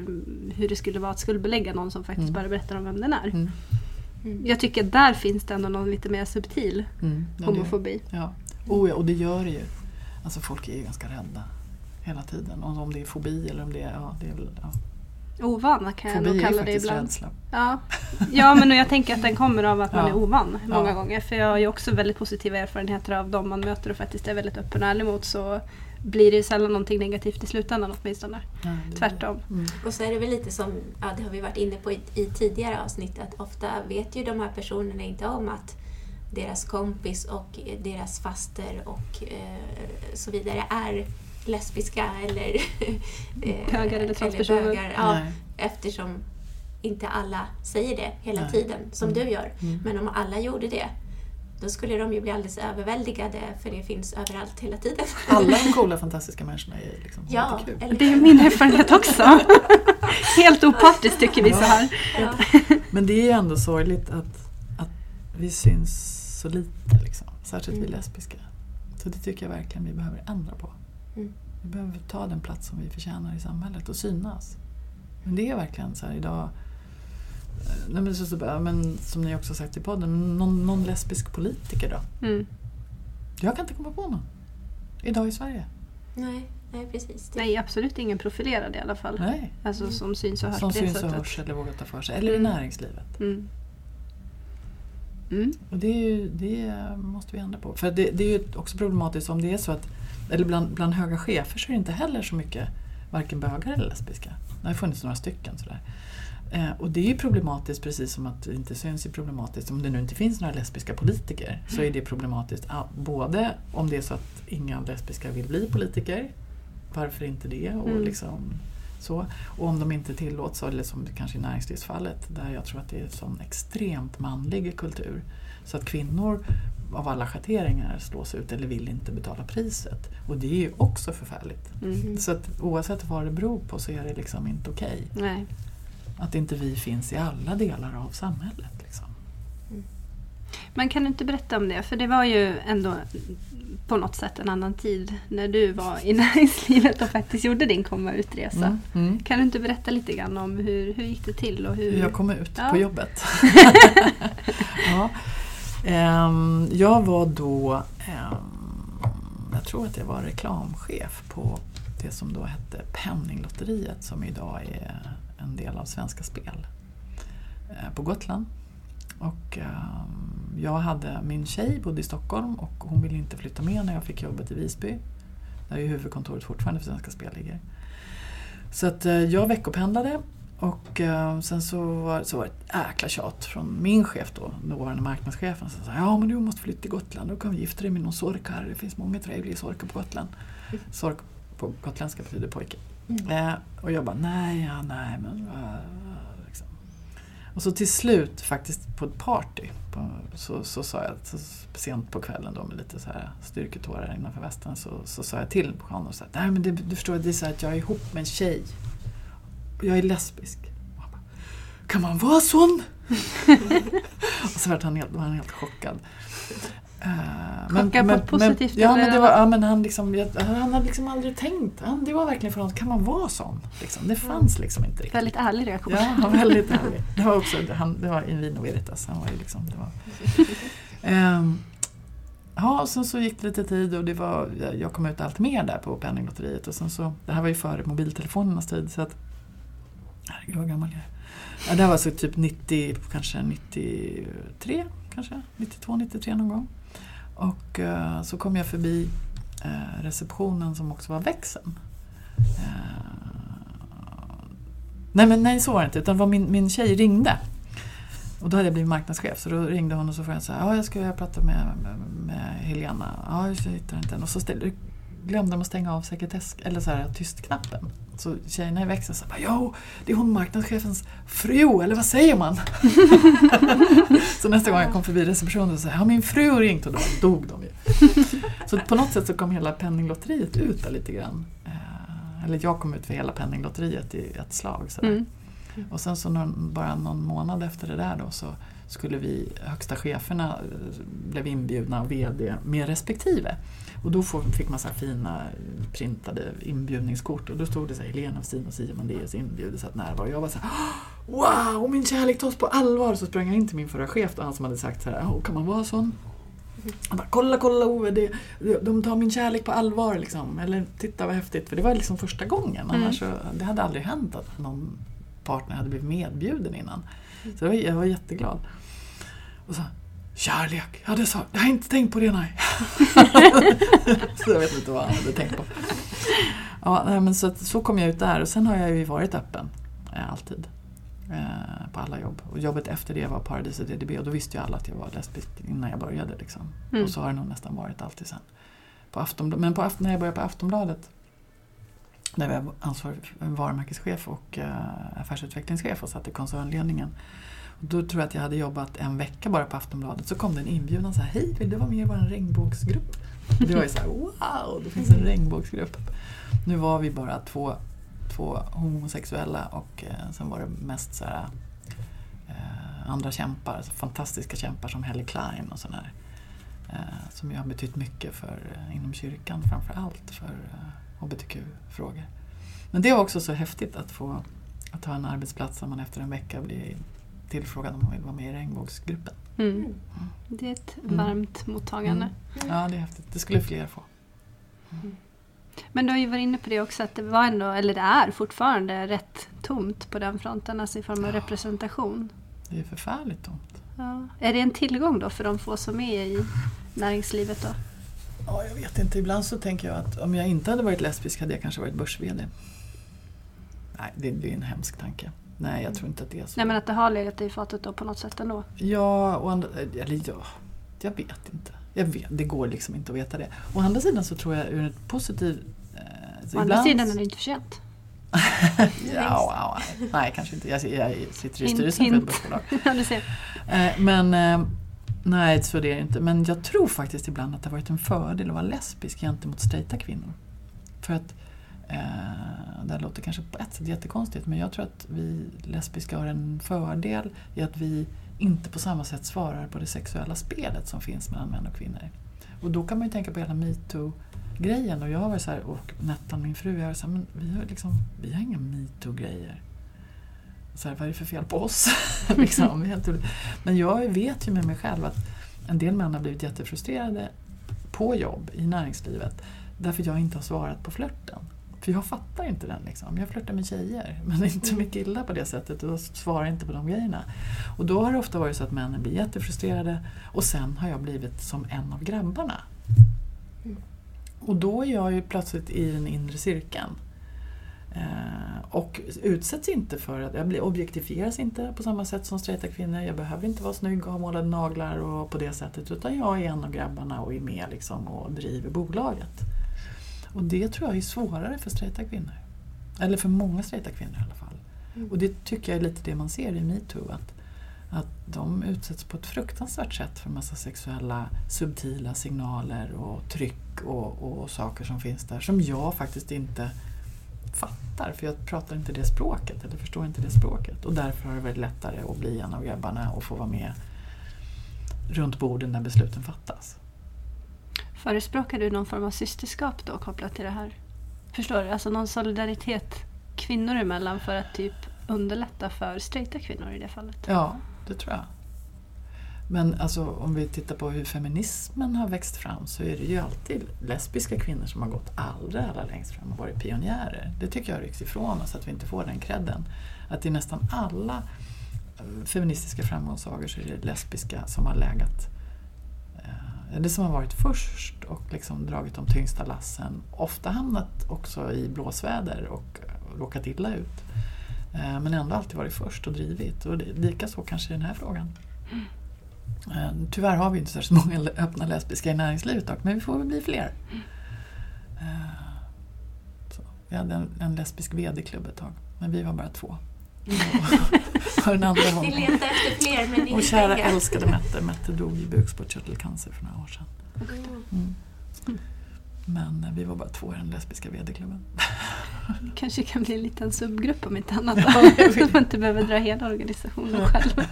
hur det skulle vara att skuldbelägga någon som faktiskt Mm. bara berättar om vem den är. Mm. Mm. Jag tycker att där finns det ändå någon lite mer subtil Mm. Ja, det- homofobi. Ja. Oh, ja, och det gör det ju. Alltså folk är ju ganska rädda hela tiden. Om det är fobi eller om det är, ja, det är ja. Ovana kan jag nog kalla det ibland. rädsla. Ja. ja, men jag tänker att den kommer av att man Ja. är ovan många Ja. gånger. För jag har ju också väldigt positiva erfarenheter av de man möter och faktiskt är väldigt öppen och ärlig mot. Så blir det ju sällan någonting negativt i slutändan åtminstone. Ja, det- Tvärtom. Mm. Och så är det väl lite som, ja det har vi varit inne på i, i tidigare avsnitt, att ofta vet ju de här personerna inte om att deras kompis och deras faster och eh, så vidare är lesbiska eller, eh, Bögar eller transpersoner. bögar. Ja, eftersom inte alla säger det hela Nej. tiden som Mm. du gör. Mm. Men om alla gjorde det, då skulle de ju bli alldeles överväldigade för det finns överallt hela tiden. Alla de coola fantastiska människorna är liksom Ja, jättekul. eller Det är min erfarenhet också. Helt opartiskt tycker vi så här. ja. Men det är ju ändå sorgligt att, att vi syns så lite, liksom. särskilt vi Mm. lesbiska. Så det tycker jag verkligen vi behöver ändra på. Mm. Vi behöver ta den plats som vi förtjänar i samhället och synas. Men det är verkligen så här idag eh, Nej, men, så, men som ni också sagt i podden, någon, någon lesbisk politiker då? Mm. Jag kan inte komma på någon. Idag i Sverige. Nej, nej, precis. Det, Nej, absolut ingen profilerad i alla fall. Nej. Alltså som syns och hörs Som syns och hörs eller vågar ta för sig. Eller i Mm. näringslivet. Mm. Mm. Och det, är ju, det måste vi ändra på. För det, det är ju också problematiskt om det är så att, eller bland, bland höga chefer så är det inte heller så mycket varken bögar eller lesbiska. Det har funnits några stycken sådär. Eh, och det är ju problematiskt precis som att det inte syns är problematiskt. Om det nu inte finns några lesbiska politiker så är det problematiskt både om det är så att inga lesbiska vill bli politiker, varför inte det? Och Mm. liksom så. Och om de inte tillåts, eller som kanske i näringslivsfallet, där jag tror att det är en sån extremt manlig kultur. Så att kvinnor av alla schatteringar slås ut eller vill inte betala priset. Och det är ju också förfärligt. Mm. Så att oavsett vad det beror på så är det liksom inte okej. Nej. Att inte vi finns i alla delar av samhället. Liksom. Men kan du inte berätta om det? För det var ju ändå på något sätt en annan tid när du var i näringslivet och faktiskt gjorde din komma ut-resa. Mm. Mm. Kan du inte berätta lite grann om hur, hur gick det till? Och hur... Hur jag kom ut Ja. på jobbet. ja. Ehm, jag var då, ehm, jag tror att jag var reklamchef på det som då hette Penninglotteriet som idag är en del av Svenska Spel eh, på Gotland. Och ehm, jag hade, min tjej bodde i Stockholm och hon ville inte flytta med när jag fick jobbet i Visby. Där är ju huvudkontoret fortfarande för Svenska Spel ligger. Så att eh, jag veckopendlade och eh, sen så var, så var det ett jäkla tjat från min chef då, dåvarande marknadschefen. Som sa ja men du måste flytta till Gotland, då kan vi gifta dig med någon sorkar. Det finns många trevliga sorkar på Gotland. Sork på gotländska betyder pojke. Mm. Eh, och jag bara nej, ja, nej men uh, liksom. Och så till slut faktiskt på ett party på, så, så sa jag så sent på kvällen då med lite så här styrketårar innanför västen så, så sa jag till honom och sa nej men det, du förstår det är så här att jag är ihop med en tjej. Jag är lesbisk. Bara, kan man vara sån? och så var han helt, var han helt chockad. Eh, Chockad på ett positivt ja, eller men det var, ja, men han, liksom, han hade liksom aldrig tänkt. Han, det var verkligen för honom, kan man vara sån? Liksom. Det fanns liksom inte riktigt. Väldigt ärlig reaktion. Ja, han var väldigt ärlig. Det var också han, det var in vino veritas. Han var ju liksom, det var. Ehm, ja, och sen så gick det lite tid och det var, jag kom ut allt mer där på Penninglotteriet. Och sen så, det här var ju före mobiltelefonernas tid. Så att, herregud vad gammal jag är. Ja, det här var så typ 90, kanske 93, kanske 92, 93 någon gång. Och eh, så kom jag förbi eh, receptionen som också var växeln. Eh, nej, men nej, så var det inte. Utan det var min, min tjej ringde. Och då hade jag blivit marknadschef så då ringde hon och så frågade jag så här, ja jag ska prata med, med, med Helena. Ja, jag hittar inte henne. Och så ställde, glömde de att stänga av sekretess, eller så här, tystknappen. Så tjejerna i växeln sa jo, det är hon marknadschefens fru, eller vad säger man? så nästa gång jag kom förbi receptionen så sa jag, ja min fru har ringt och då dog de ju. så på något sätt så kom hela penninglotteriet ut där lite grann. Eh, Eller jag kom ut för hela penninglotteriet i ett slag. Sådär. Mm. Och sen så någon, bara någon månad efter det där då så skulle vi, högsta cheferna eh, blev inbjudna av VD med respektive. Och då fick man så här fina eh, printade inbjudningskort och då stod det så här Helena Westin och Sia Mandeus inbjudes att närvara. Och jag var så här Wow, min kärlek tas på allvar! Så sprang jag in till min förra chef och han som hade sagt så här, "Åh, kan man vara sån? Han bara, kolla, kolla Ove, det, de tar min kärlek på allvar liksom. Eller titta vad häftigt. För det var liksom första gången. Mm. Annars så, det hade aldrig hänt att någon partner hade blivit medbjuden innan. Så det var, jag var jätteglad. Och så, kärlek, ja det sa jag har inte tänkt på det nej. så jag vet inte vad han hade tänkt på. Ja, men så, så kom jag ut där och sen har jag ju varit öppen. Eh, alltid. Eh, på alla jobb. Och jobbet efter det var Paradiset DDB och då visste ju alla att jag var lesbisk innan jag började. Liksom. Mm. Och så har det nog nästan varit alltid sen. På Aftonbl- men på, när jag började på Aftonbladet Där vi var ansvarig varumärkeschef och uh, affärsutvecklingschef och satt i koncernledningen. Då tror jag att jag hade jobbat en vecka bara på Aftonbladet. Så kom det en inbjudan så här, hej vill du vara med i vår regnbågsgrupp? Och det var ju så här, wow, det finns en regnbågsgrupp. Nu var vi bara två, två homosexuella och eh, sen var det mest så här, eh, andra kämpar, alltså fantastiska kämpar som Helle Klein och sådär. Eh, som ju har betytt mycket för, eh, inom kyrkan framför allt för eh, hbtq-frågor. Men det var också så häftigt att få att ha en arbetsplats där man efter en vecka blir tillfrågad om man vill vara med i regnbågsgruppen. Mm. Det är ett Mm. varmt mottagande. Mm. Ja, det är häftigt. Det skulle fler få. Men du har ju varit inne på det också att det var ändå, eller det är fortfarande rätt tomt på den fronten, alltså i form av Ja. representation. Det är förfärligt tomt. Ja. Är det en tillgång då för de få som är i näringslivet då? Ja, jag vet inte. Ibland så tänker jag att om jag inte hade varit lesbisk hade jag kanske varit börs-VD. Nej, det, det är en hemsk tanke. Nej, jag tror inte att det är så. Nej men att det har legat i fatet då på något sätt ändå. Ja, och andra, eller ja, jag vet inte. Jag vet, det går liksom inte att veta det. Å andra sidan så tror jag ur ett positivt... Eh, Å andra sidan är det inte för sent. ja, nej, nej, kanske inte. Jag, jag sitter i Hint, styrelsen för ett hint. börsbolag. Eh, Men eh, nej, så det är det inte. Men jag tror faktiskt ibland att det har varit en fördel att vara lesbisk gentemot straighta kvinnor. För att eh, Eh, det här låter kanske på ett sätt jättekonstigt men jag tror att vi lesbiska har en fördel i att vi inte på samma sätt svarar på det sexuella spelet som finns mellan män och kvinnor. Och då kan man ju tänka på hela metoo-grejen och jag har varit så här, och Nettan, min fru, jag har så här, men vi har, liksom, vi har inga metoo-grejer. Så här, vad är det för fel på oss? liksom, helt. Men jag vet ju med mig själv att en del män har blivit jättefrustrerade på jobb i näringslivet därför jag inte har svarat på flörten. För jag fattar inte den. Liksom. Jag flörtar med tjejer men inte med killar på det sättet och svarar inte på de grejerna. Och då har det ofta varit så att männen blir jättefrustrerade och sen har jag blivit som en av grabbarna. Mm. Och då är jag ju plötsligt i den inre cirkeln. Eh, och utsätts inte för att, jag blir, objektifieras inte på samma sätt som straighta kvinnor. Jag behöver inte vara snygg och ha målade naglar och på det sättet utan jag är en av grabbarna och är med liksom och driver bolaget. Och det tror jag är svårare för straighta kvinnor. Eller för många straighta kvinnor i alla fall. Mm. Och det tycker jag är lite det man ser i metoo. Att, att de utsätts på ett fruktansvärt sätt för massa sexuella subtila signaler och tryck och, och saker som finns där som jag faktiskt inte fattar för jag pratar inte det språket eller förstår inte det språket och därför har det varit lättare att bli en av grabbarna och få vara med runt borden när besluten fattas. Förespråkar du någon form av systerskap då kopplat till det här? Förstår du? Alltså någon solidaritet kvinnor emellan för att typ underlätta för straighta kvinnor i det fallet? Ja, det tror jag. Men alltså, om vi tittar på hur feminismen har växt fram så är det ju alltid lesbiska kvinnor som har gått allra, allra längst fram och varit pionjärer. Det tycker jag rycks ifrån oss, att vi inte får den credden. Att i nästan alla feministiska framgångssagor så är det lesbiska som har lägat det som har varit först och liksom dragit de tyngsta lassen. Ofta hamnat också i blåsväder och råkat illa ut. Eh, men ändå alltid varit först och drivit. Och likaså kanske i den här frågan. Eh, tyvärr har vi inte särskilt många öppna lesbiska i näringslivet dock, men vi får väl bli fler. Eh, så. Vi hade en, en lesbisk VD-klubb ett tag, men vi var bara två. Och den andra Vi letar efter fler men och inga kära pengar. älskade Mette. Mette dog i bukspottkörtelcancer för några år sedan. Mm. Mm. Men vi var bara två i den lesbiska VD-klubben. kanske kan bli en liten subgrupp om inte annat. Ja. Så man inte behöver dra hela organisationen själv.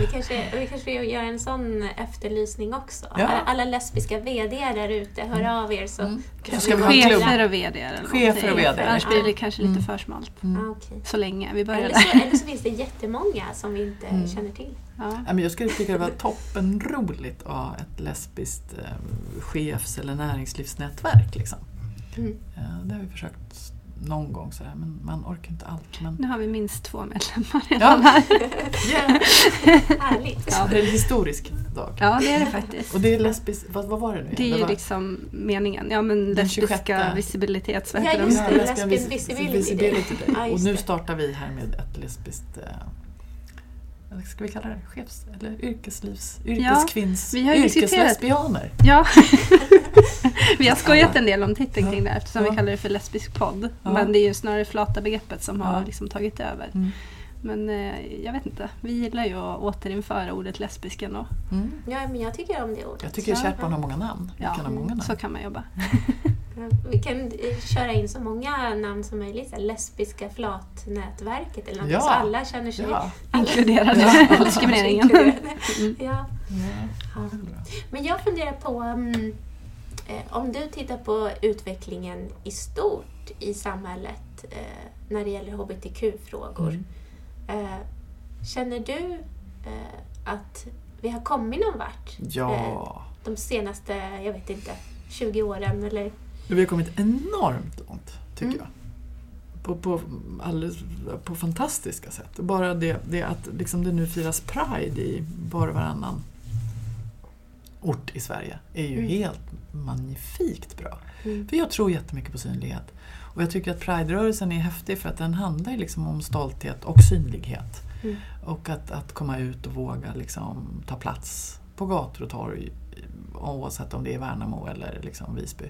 Vi kanske, vi kanske gör en sån efterlysning också. Ja. Alla, lesbiska VD där ute, hör av er så Mm. kan Ska vi? Chefer och VD eller Chefer och. VD. Annars blir det kanske lite Mm. för smalt. Mm. Ah. Så länge. Vi börjar Eller där. så, eller så finns det jättemånga som vi inte Mm. känner till. Ja. Ja, men jag skulle tycka det var toppenroligt att ha ett lesbiskt eh, chefs eller näringslivsnätverk. Liksom. Mm. Eh, det har vi försökt någon gång sådär, men man orkar inte allt. Men... Nu har vi minst två medlemmar Ja. redan här. Yeah. Härligt. Ja. Det är en historisk dag. Ja, det är det faktiskt. Och det är lesbiskt, vad, vad var det nu? Det är Det ju var- liksom meningen. Ja, men Den 26. lesbiska visibilitets... Vad Ja, just de? det. lesbian Lesbian vis- Visibility visibility. Ja, och nu det. startar vi här med ett lesbiskt ska vi kalla det chefs eller yrkeslivs, yrkeskvinns, diskuterat- yrkeslesbianer. Ja. vi har skojat en del om titeln Ja. kring det eftersom Ja. vi kallar det för lesbisk podd. Ja. Men det är ju snarare flata begreppet som har Ja. liksom tagit över. Mm. Men eh, jag vet inte, vi gillar ju att återinföra ordet lesbisk ändå. Mm. Ja, men jag tycker om det ordet. Jag tycker Ja. kärt barn har många namn. Ja, kan ha många namn. så kan man jobba. Vi kan köra in så många namn som möjligt. så Lesbiska flatnätverket eller något. Ja. Så alla känner sig... Ja. Inkluderade Ja. diskrimineringen. Inkluderade. Mm. Ja. Men jag funderar på mm, eh, om du tittar på utvecklingen i stort i samhället eh, när det gäller hbtq-frågor. Mm. Eh, känner du att vi har kommit någon vart Ja, de senaste, jag vet inte, 20 åren eller? Vi har kommit enormt långt tycker Mm. jag. På, på, alldeles, på fantastiska sätt. Bara det, det att liksom det nu firas Pride i var och varannan ort i Sverige är ju Mm. helt magnifikt bra. Mm. För jag tror jättemycket på synlighet. Och jag tycker att Pride-rörelsen är häftig för att den handlar liksom om stolthet och synlighet. Mm. Och att, att komma ut och våga liksom ta plats på gator och torg oavsett om det är Värnamo eller liksom Visby.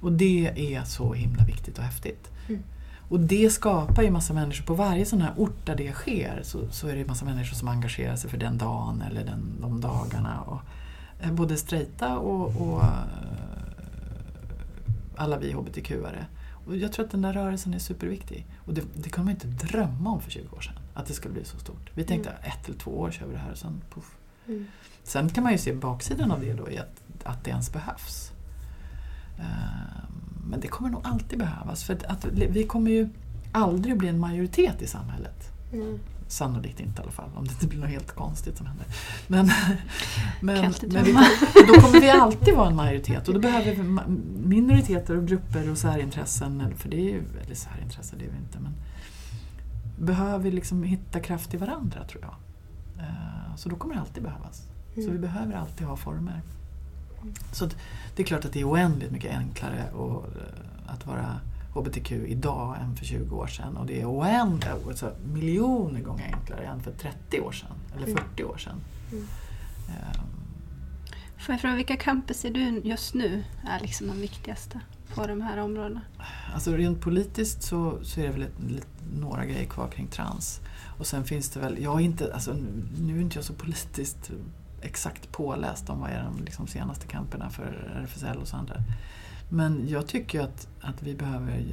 Och det är så himla viktigt och häftigt. Mm. Och det skapar ju massa människor, på varje sån här ort där det sker så, så är det massa människor som engagerar sig för den dagen eller den, de dagarna. Och, eh, både straighta och, och eh, alla vi hbtq-are. Och jag tror att den där rörelsen är superviktig. Och det, det kunde man inte drömma om för 20 år sedan, att det skulle bli så stort. Vi tänkte ett eller två år kör vi det här och sen puff. Mm. Sen kan man ju se baksidan av det då i att, att det ens behövs. Men det kommer nog alltid behövas för att, vi kommer ju aldrig bli en majoritet i samhället. Mm. Sannolikt inte i alla fall, om det inte blir något helt konstigt som händer. Men, men, men vi, då kommer vi alltid vara en majoritet och då behöver vi minoriteter och grupper och särintressen, för det är ju, eller särintressen det är vi inte, men behöver vi liksom hitta kraft i varandra tror jag. Eh, Så då kommer det alltid behövas. Så Mm. vi behöver alltid ha former. Så att det är klart att det är oändligt mycket enklare att, eh, att vara HBTQ idag än för 20 år sedan. Och det är oändligt, alltså miljoner gånger enklare än för 30 år sedan. Eller Mm. 40 år sedan. Mm. Ehm, Får jag fråga, vilka kamper ser du just nu är liksom de viktigaste på de här områdena? Alltså rent politiskt så, så är det väl ett, lite, några grejer kvar kring trans. Och sen finns det väl, jag är inte, alltså, nu- nu är inte jag så politiskt exakt påläst om vad är de liksom senaste kamperna för RFSL och så andra. Men jag tycker att, att vi behöver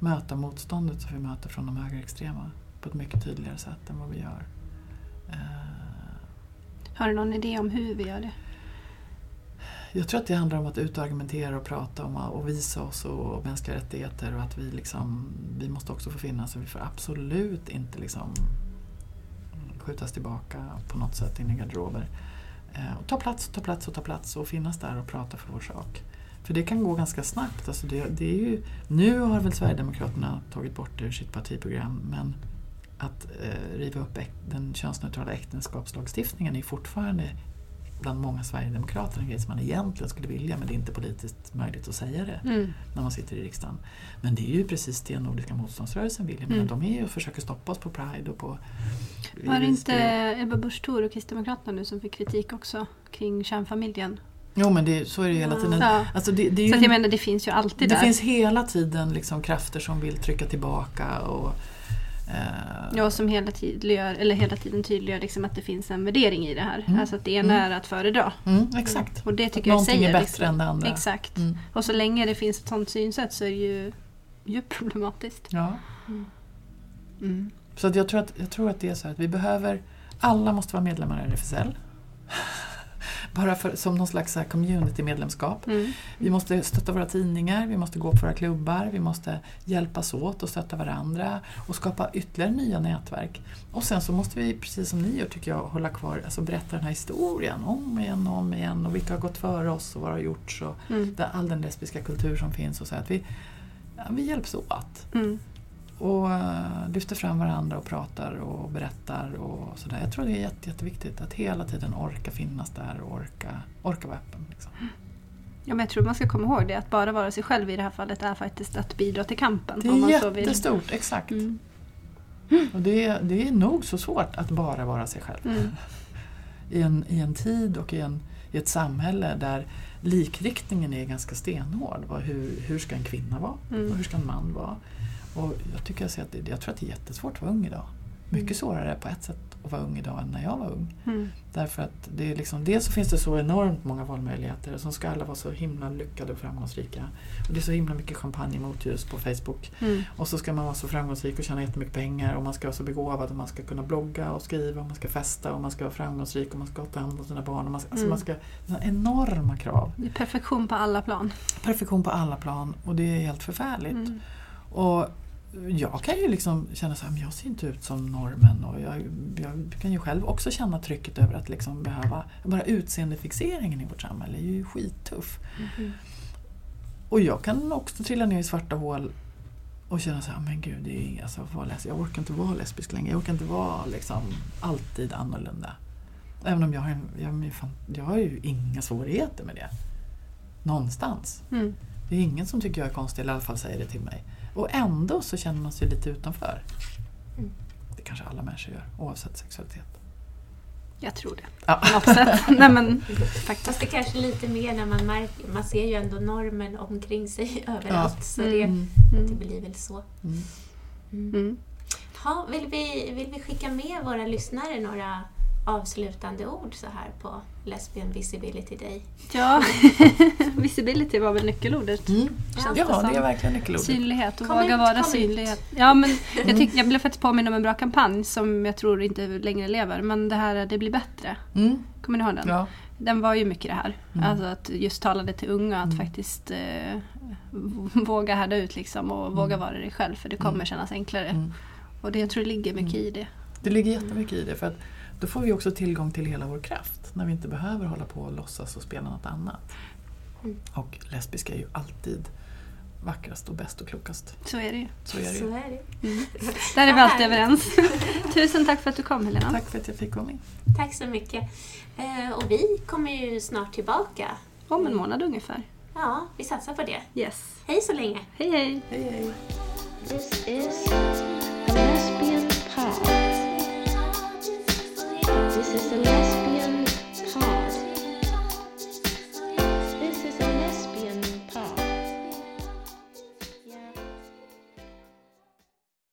möta motståndet som vi möter från de högerextrema på ett mycket tydligare sätt än vad vi gör. Eh, Har du någon idé om hur vi gör det? Jag tror att det handlar om att utargumentera och prata om och visa oss och mänskliga rättigheter och att vi liksom, vi måste också få finnas och vi får absolut inte liksom skjutas tillbaka på något sätt in i garderober. Eh, och ta plats, ta plats och ta plats och finnas där och prata för vår sak. För det kan gå ganska snabbt. Alltså det, det är ju, nu har väl Sverigedemokraterna tagit bort det ur sitt partiprogram men att eh, riva upp äk, den könsneutrala äktenskapslagstiftningen är fortfarande bland många sverigedemokrater en grej som man egentligen skulle vilja men det är inte politiskt möjligt att säga det Mm. när man sitter i riksdagen. Men det är ju precis det Nordiska motståndsrörelsen vill. Mm. De är ju och försöker stoppa oss på Pride och på... Var det inte Ebba Busch Thor och Kristdemokraterna nu som fick kritik också kring kärnfamiljen? Jo men det, så är det ju hela tiden. Ja. Alltså det, det ju Så jag menar, det finns ju alltid det där. finns hela tiden liksom krafter som vill trycka tillbaka och... eh, Ja, som hela, tydliggör, eller hela tiden tydliggör liksom att det finns en värdering i det här. Mm. Alltså att det ena Mm. är att föredra. mm, exakt. Och det Att tycker jag någonting säger är bättre liksom, än det andra. Exakt. Mm. Och så länge det finns ett sånt synsätt så är det ju djupt problematiskt. Ja. Mm. Så att jag, tror att, jag tror att det är så här att vi behöver, alla måste vara medlemmar i RFSL. Bara för, som någon slags community-medlemskap. Mm. Vi måste stötta våra tidningar, vi måste gå på våra klubbar, vi måste hjälpas åt och stötta varandra och skapa ytterligare nya nätverk. Och sen så måste vi, precis som ni gör tycker jag, hålla kvar, alltså berätta den här historien om igen och om igen och vilka har gått före oss och vad har gjorts och Mm. all den lesbiska kultur som finns och så att vi, ja, vi hjälps åt Mm. Och uh, lyfter fram varandra och pratar och berättar och sådär. Jag tror det är jätte, jätteviktigt att hela tiden orka finnas där och orka, orka vara öppen. Liksom. Ja, men jag tror man ska komma ihåg det, att bara vara sig själv i det här fallet är faktiskt att bidra till kampen. Det om är man så vill. jättestort, exakt. Mm. Och det, det är nog så svårt att bara vara sig själv. Mm. I, en, I en tid och i, en, i ett samhälle där likriktningen är ganska stenhård. Hur, hur ska en kvinna vara? Mm. Och hur ska en man vara? Och jag, tycker jag, ser att det, jag tror att det är jättesvårt att vara ung idag. Mycket svårare på ett sätt att vara ung idag än när jag var ung. Mm. Därför att det är liksom, dels så finns det så enormt många valmöjligheter och så ska alla vara så himla lyckade och framgångsrika. Och det är så himla mycket champagne emot just på Facebook. Mm. Och så ska man vara så framgångsrik och tjäna jättemycket pengar och man ska vara så begåvad och man ska kunna blogga och skriva och man ska festa och man ska vara framgångsrik och man ska ta hand om sina barn. Och man ska, alltså Mm. man ska, enorma krav. Det är perfektion på alla plan. Perfektion på alla plan och det är helt förfärligt. Mm. Och jag kan ju liksom känna så här, men jag ser inte ut som normen och jag, jag kan ju själv också känna trycket över att liksom behöva, bara utseendefixeringen i vårt samhälle är ju skittuff. Mm. Och jag kan också trilla ner i svarta hål och känna så här, men gud, det är, alltså, vad läs- jag orkar inte vara lesbisk längre. Jag orkar inte vara liksom, alltid annorlunda. Även om jag har, en, jag, jag har ju inga svårigheter med det. Någonstans. Mm. Det är ingen som tycker jag är konstig, eller i alla fall säger det till mig. Och ändå så känner man sig lite utanför. Mm. Det kanske alla människor gör, oavsett sexualitet. Jag tror det. Ja. På något sätt. Nej, men, Fast det kanske lite mer när man märker, man ser ju ändå normen omkring sig överallt. Så det, Mm. det mm. blir väl så. Mm. Mm. Mm. Ha, vill, vi, vill vi skicka med våra lyssnare några avslutande ord så här på Lesbian Visibility Day? Ja, visibility var väl nyckelordet. Mm. Ja, som. det är verkligen nyckelordet. Synlighet och Kom våga ut, vara synlighet. Ja, men jag, tyck, jag blev faktiskt påmind om en bra kampanj som jag tror inte längre lever. Men det här Det blir bättre. Mm. Kommer ni ihåg den? Ja. Den var ju mycket det här. Mm. Alltså att just talade till unga att Mm. faktiskt eh, våga härda ut liksom och våga vara dig själv för det kommer Mm. kännas enklare. Mm. Och det, jag tror det ligger mycket i det. Det ligger jättemycket i det för att då får vi också tillgång till hela vår kraft när vi inte behöver hålla på och låtsas och spela något annat. Mm. Och lesbiska är ju alltid vackrast och bäst och klokast. Så är det ju. Så är det Så är det. Mm. Där är vi alltid överens. Tusen tack för att du kom Helena. Tack för att jag fick vara med. Tack så mycket. Eh, och vi kommer ju snart tillbaka. Om en månad ungefär. Ja, vi satsar på det. Yes. Hej så länge! Hej hej! Hej hej! is the last